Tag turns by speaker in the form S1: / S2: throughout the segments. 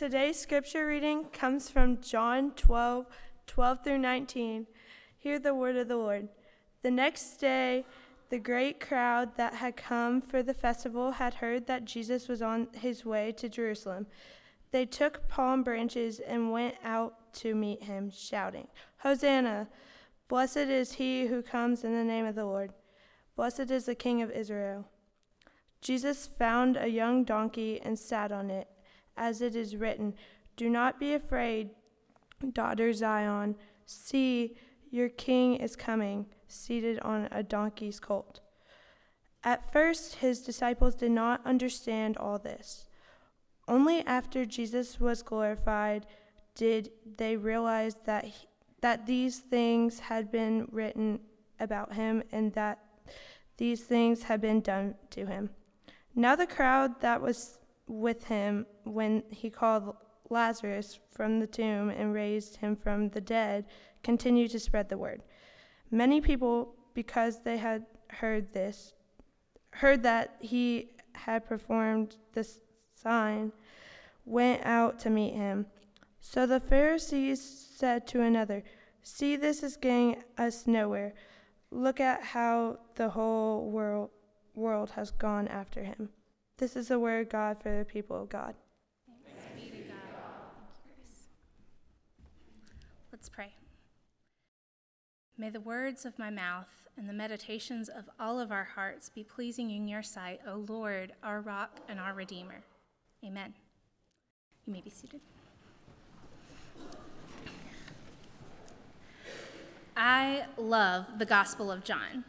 S1: Today's scripture reading comes from John 12, 12 through 19. Hear the word of the Lord. The next day, the great crowd that had come for the festival had heard that Jesus was on his way to Jerusalem. They took palm branches and went out to meet him, shouting, Hosanna! Blessed is he who comes in the name of the Lord. Blessed is the King of Israel. Jesus found a young donkey and sat on it as it is written, Do not be afraid, daughter Zion. See, your king is coming, seated on a donkey's colt. At first, his disciples did not understand all this. Only after Jesus was glorified did they realize that, he, that these things had been written about him and that these things had been done to him. Now, the crowd that was with him when he called Lazarus from the tomb and raised him from the dead continued to spread the word. Many people, because they had heard this, heard that he had performed this sign, went out to meet him. So the Pharisees said to another, See, this is getting us nowhere. Look at how the whole world, world has gone after him. This is the word of God for the people of God.
S2: Let's pray. May the words of my mouth and the meditations of all of our hearts be pleasing in your sight, O Lord, our rock and our redeemer. Amen. You may be seated. I love the Gospel of John.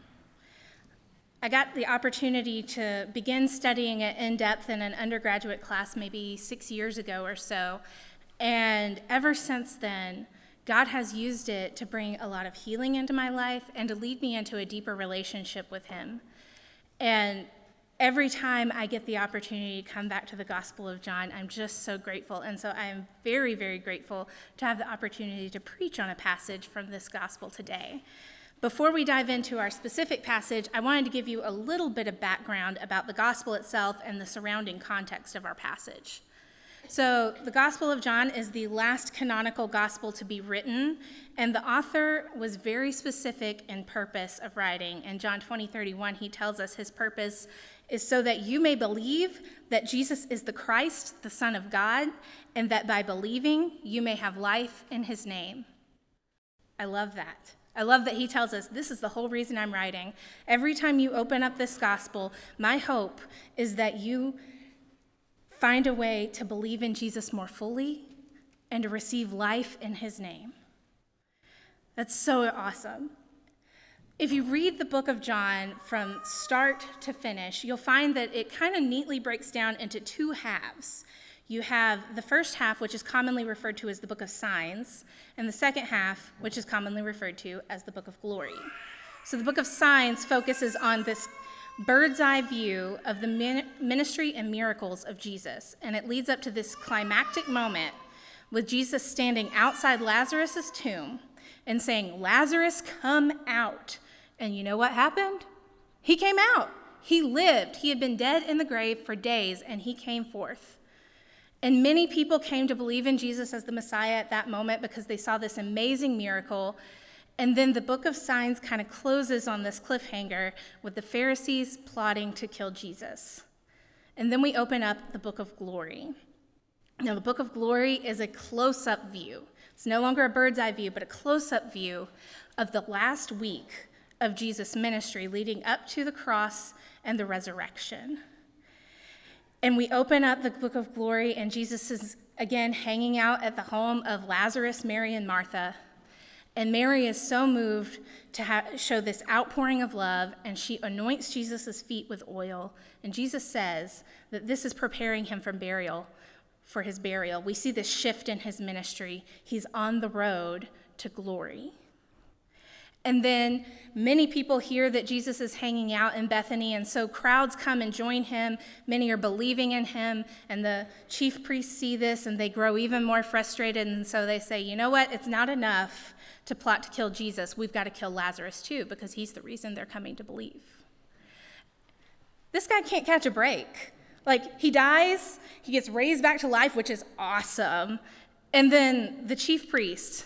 S2: I got the opportunity to begin studying it in depth in an undergraduate class maybe six years ago or so. And ever since then, God has used it to bring a lot of healing into my life and to lead me into a deeper relationship with Him. And every time I get the opportunity to come back to the Gospel of John, I'm just so grateful. And so I'm very, very grateful to have the opportunity to preach on a passage from this Gospel today. Before we dive into our specific passage, I wanted to give you a little bit of background about the gospel itself and the surrounding context of our passage. So, the Gospel of John is the last canonical gospel to be written, and the author was very specific in purpose of writing. In John 20, 31, he tells us his purpose is so that you may believe that Jesus is the Christ, the Son of God, and that by believing you may have life in his name. I love that. I love that he tells us this is the whole reason I'm writing. Every time you open up this gospel, my hope is that you find a way to believe in Jesus more fully and to receive life in his name. That's so awesome. If you read the book of John from start to finish, you'll find that it kind of neatly breaks down into two halves you have the first half, which is commonly referred to as the book of signs, and the second half, which is commonly referred to as the book of glory. So the book of signs focuses on this bird's eye view of the ministry and miracles of Jesus, and it leads up to this climactic moment with Jesus standing outside Lazarus' tomb and saying, Lazarus, come out. And you know what happened? He came out. He lived. He had been dead in the grave for days, and he came forth. And many people came to believe in Jesus as the Messiah at that moment because they saw this amazing miracle. And then the book of signs kind of closes on this cliffhanger with the Pharisees plotting to kill Jesus. And then we open up the book of glory. Now, the book of glory is a close up view. It's no longer a bird's eye view, but a close up view of the last week of Jesus' ministry leading up to the cross and the resurrection. And we open up the book of glory, and Jesus is again hanging out at the home of Lazarus, Mary, and Martha. And Mary is so moved to ha- show this outpouring of love, and she anoints Jesus' feet with oil. And Jesus says that this is preparing him for burial, for his burial. We see this shift in his ministry. He's on the road to glory. And then many people hear that Jesus is hanging out in Bethany, and so crowds come and join him. Many are believing in him, and the chief priests see this and they grow even more frustrated. And so they say, you know what? It's not enough to plot to kill Jesus. We've got to kill Lazarus too, because he's the reason they're coming to believe. This guy can't catch a break. Like, he dies, he gets raised back to life, which is awesome. And then the chief priest,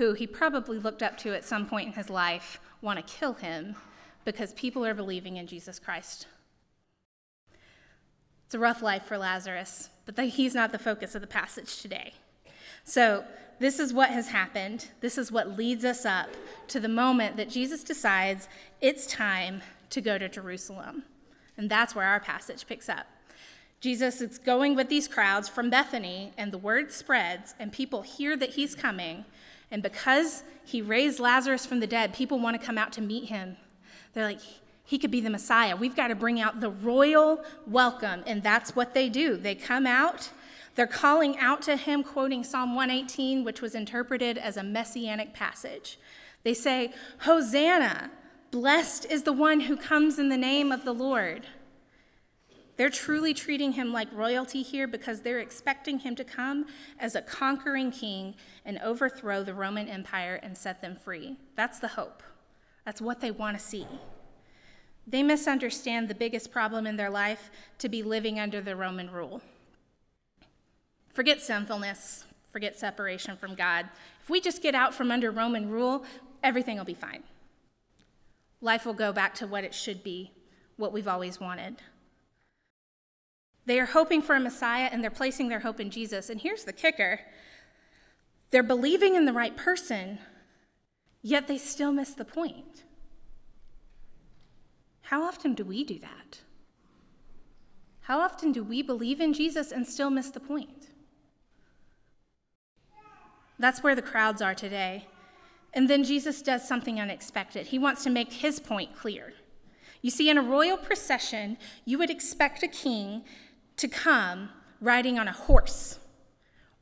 S2: who he probably looked up to at some point in his life, want to kill him because people are believing in Jesus Christ. It's a rough life for Lazarus, but he's not the focus of the passage today. So, this is what has happened. This is what leads us up to the moment that Jesus decides it's time to go to Jerusalem. And that's where our passage picks up. Jesus is going with these crowds from Bethany, and the word spreads, and people hear that he's coming. And because he raised Lazarus from the dead, people want to come out to meet him. They're like, he could be the Messiah. We've got to bring out the royal welcome. And that's what they do. They come out they're calling out to him, quoting Psalm 118, which was interpreted as a messianic passage. They say, Hosanna, blessed is the one who comes in the name of the Lord. They're truly treating him like royalty here because they're expecting him to come as a conquering king and overthrow the Roman Empire and set them free. That's the hope. That's what they want to see. They misunderstand the biggest problem in their life to be living under the Roman rule. Forget sinfulness, forget separation from God. If we just get out from under Roman rule, everything will be fine. Life will go back to what it should be, what we've always wanted. They are hoping for a Messiah and they're placing their hope in Jesus. And here's the kicker they're believing in the right person, yet they still miss the point. How often do we do that? How often do we believe in Jesus and still miss the point? That's where the crowds are today. And then Jesus does something unexpected. He wants to make his point clear. You see, in a royal procession, you would expect a king to come riding on a horse,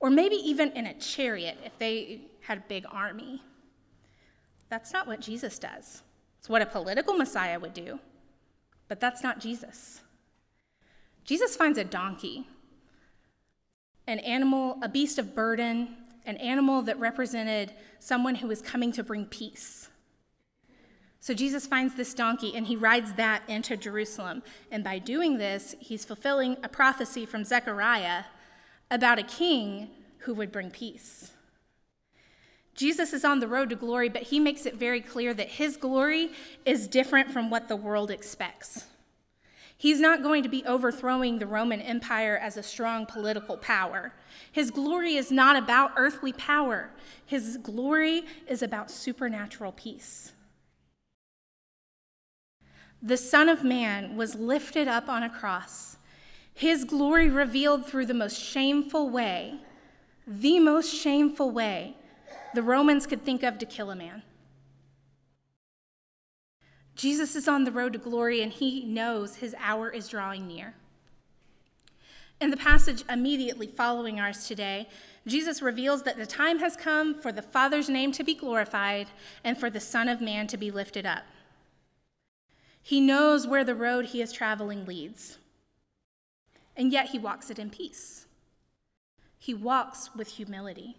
S2: or maybe even in a chariot if they had a big army. That's not what Jesus does. It's what a political Messiah would do, but that's not Jesus. Jesus finds a donkey, an animal, a beast of burden, an animal that represented someone who was coming to bring peace. So Jesus finds this donkey and he rides that into Jerusalem. And by doing this, he's fulfilling a prophecy from Zechariah about a king who would bring peace. Jesus is on the road to glory, but he makes it very clear that his glory is different from what the world expects. He's not going to be overthrowing the Roman Empire as a strong political power. His glory is not about earthly power, his glory is about supernatural peace. The Son of Man was lifted up on a cross, his glory revealed through the most shameful way, the most shameful way the Romans could think of to kill a man. Jesus is on the road to glory and he knows his hour is drawing near. In the passage immediately following ours today, Jesus reveals that the time has come for the Father's name to be glorified and for the Son of Man to be lifted up. He knows where the road he is traveling leads, and yet he walks it in peace. He walks with humility.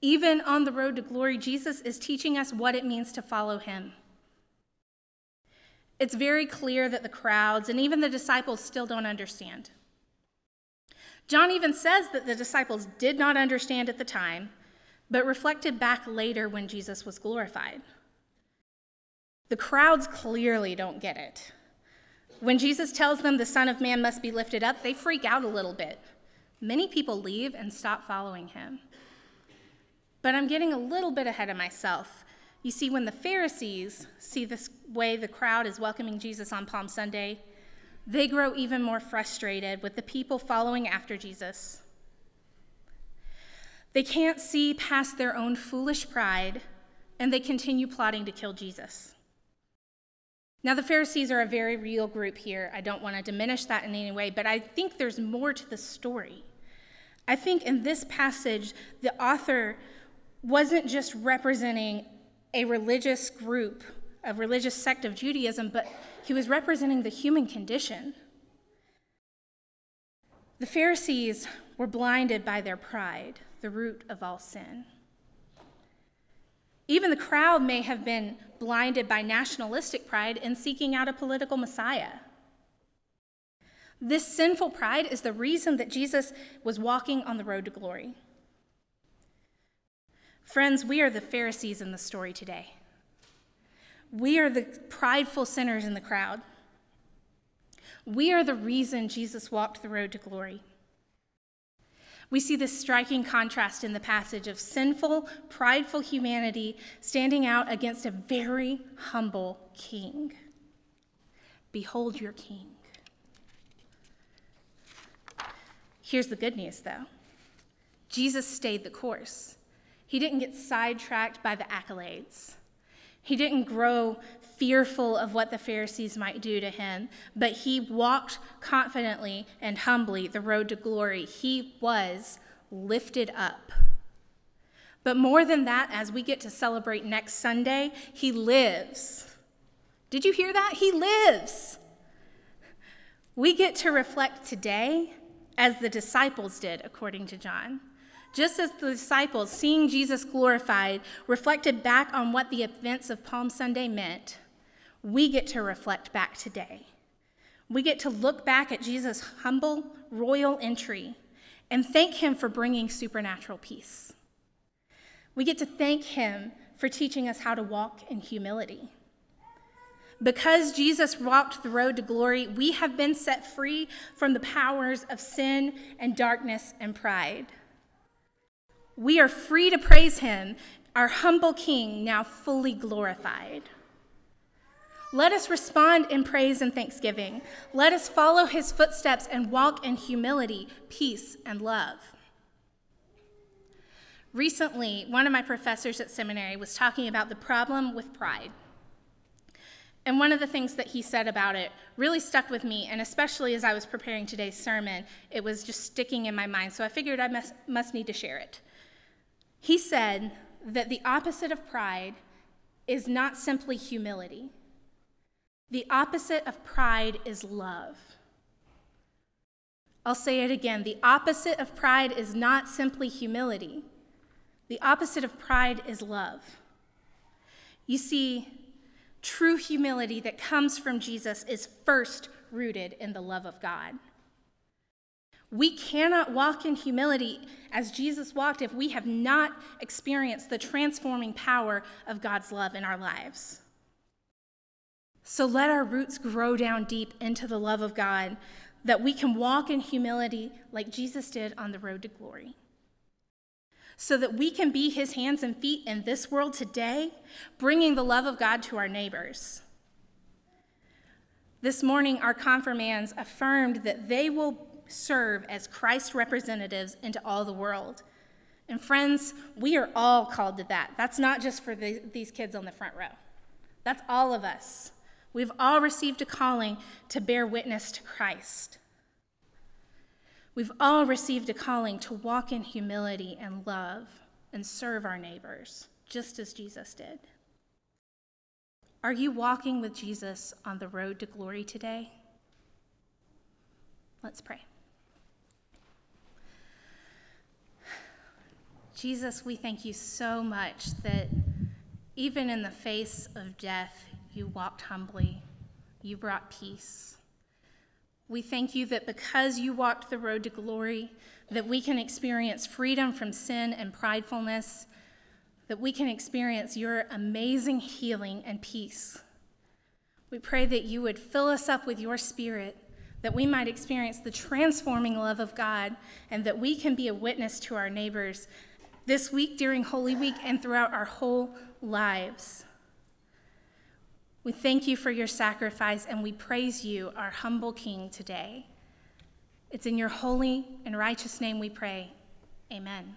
S2: Even on the road to glory, Jesus is teaching us what it means to follow him. It's very clear that the crowds and even the disciples still don't understand. John even says that the disciples did not understand at the time, but reflected back later when Jesus was glorified. The crowds clearly don't get it. When Jesus tells them the Son of Man must be lifted up, they freak out a little bit. Many people leave and stop following him. But I'm getting a little bit ahead of myself you see, when the Pharisees see this way the crowd is welcoming Jesus on Palm Sunday, they grow even more frustrated with the people following after Jesus. They can't see past their own foolish pride, and they continue plotting to kill Jesus. Now, the Pharisees are a very real group here. I don't want to diminish that in any way, but I think there's more to the story. I think in this passage, the author wasn't just representing a religious group, a religious sect of Judaism, but he was representing the human condition. The Pharisees were blinded by their pride, the root of all sin. Even the crowd may have been blinded by nationalistic pride in seeking out a political Messiah. This sinful pride is the reason that Jesus was walking on the road to glory. Friends, we are the Pharisees in the story today. We are the prideful sinners in the crowd. We are the reason Jesus walked the road to glory. We see this striking contrast in the passage of sinful, prideful humanity standing out against a very humble king. Behold your king. Here's the good news, though Jesus stayed the course. He didn't get sidetracked by the accolades. He didn't grow fearful of what the Pharisees might do to him, but he walked confidently and humbly the road to glory. He was lifted up. But more than that, as we get to celebrate next Sunday, he lives. Did you hear that? He lives. We get to reflect today as the disciples did, according to John. Just as the disciples, seeing Jesus glorified, reflected back on what the events of Palm Sunday meant, we get to reflect back today. We get to look back at Jesus' humble royal entry and thank him for bringing supernatural peace. We get to thank him for teaching us how to walk in humility. Because Jesus walked the road to glory, we have been set free from the powers of sin and darkness and pride. We are free to praise him, our humble King, now fully glorified. Let us respond in praise and thanksgiving. Let us follow his footsteps and walk in humility, peace, and love. Recently, one of my professors at seminary was talking about the problem with pride. And one of the things that he said about it really stuck with me, and especially as I was preparing today's sermon, it was just sticking in my mind. So I figured I must, must need to share it. He said that the opposite of pride is not simply humility, the opposite of pride is love. I'll say it again the opposite of pride is not simply humility, the opposite of pride is love. You see, true humility that comes from Jesus is first rooted in the love of God. We cannot walk in humility as Jesus walked if we have not experienced the transforming power of God's love in our lives. So let our roots grow down deep into the love of God that we can walk in humility like Jesus did on the road to glory. So that we can be his hands and feet in this world today, bringing the love of God to our neighbors. This morning, our confirmands affirmed that they will serve as Christ representatives into all the world. And friends, we are all called to that. That's not just for the, these kids on the front row, that's all of us. We've all received a calling to bear witness to Christ. We've all received a calling to walk in humility and love and serve our neighbors, just as Jesus did. Are you walking with Jesus on the road to glory today? Let's pray. Jesus, we thank you so much that even in the face of death, you walked humbly, you brought peace. We thank you that because you walked the road to glory, that we can experience freedom from sin and pridefulness, that we can experience your amazing healing and peace. We pray that you would fill us up with your spirit, that we might experience the transforming love of God, and that we can be a witness to our neighbors this week during Holy Week and throughout our whole lives. We thank you for your sacrifice and we praise you, our humble King, today. It's in your holy and righteous name we pray. Amen.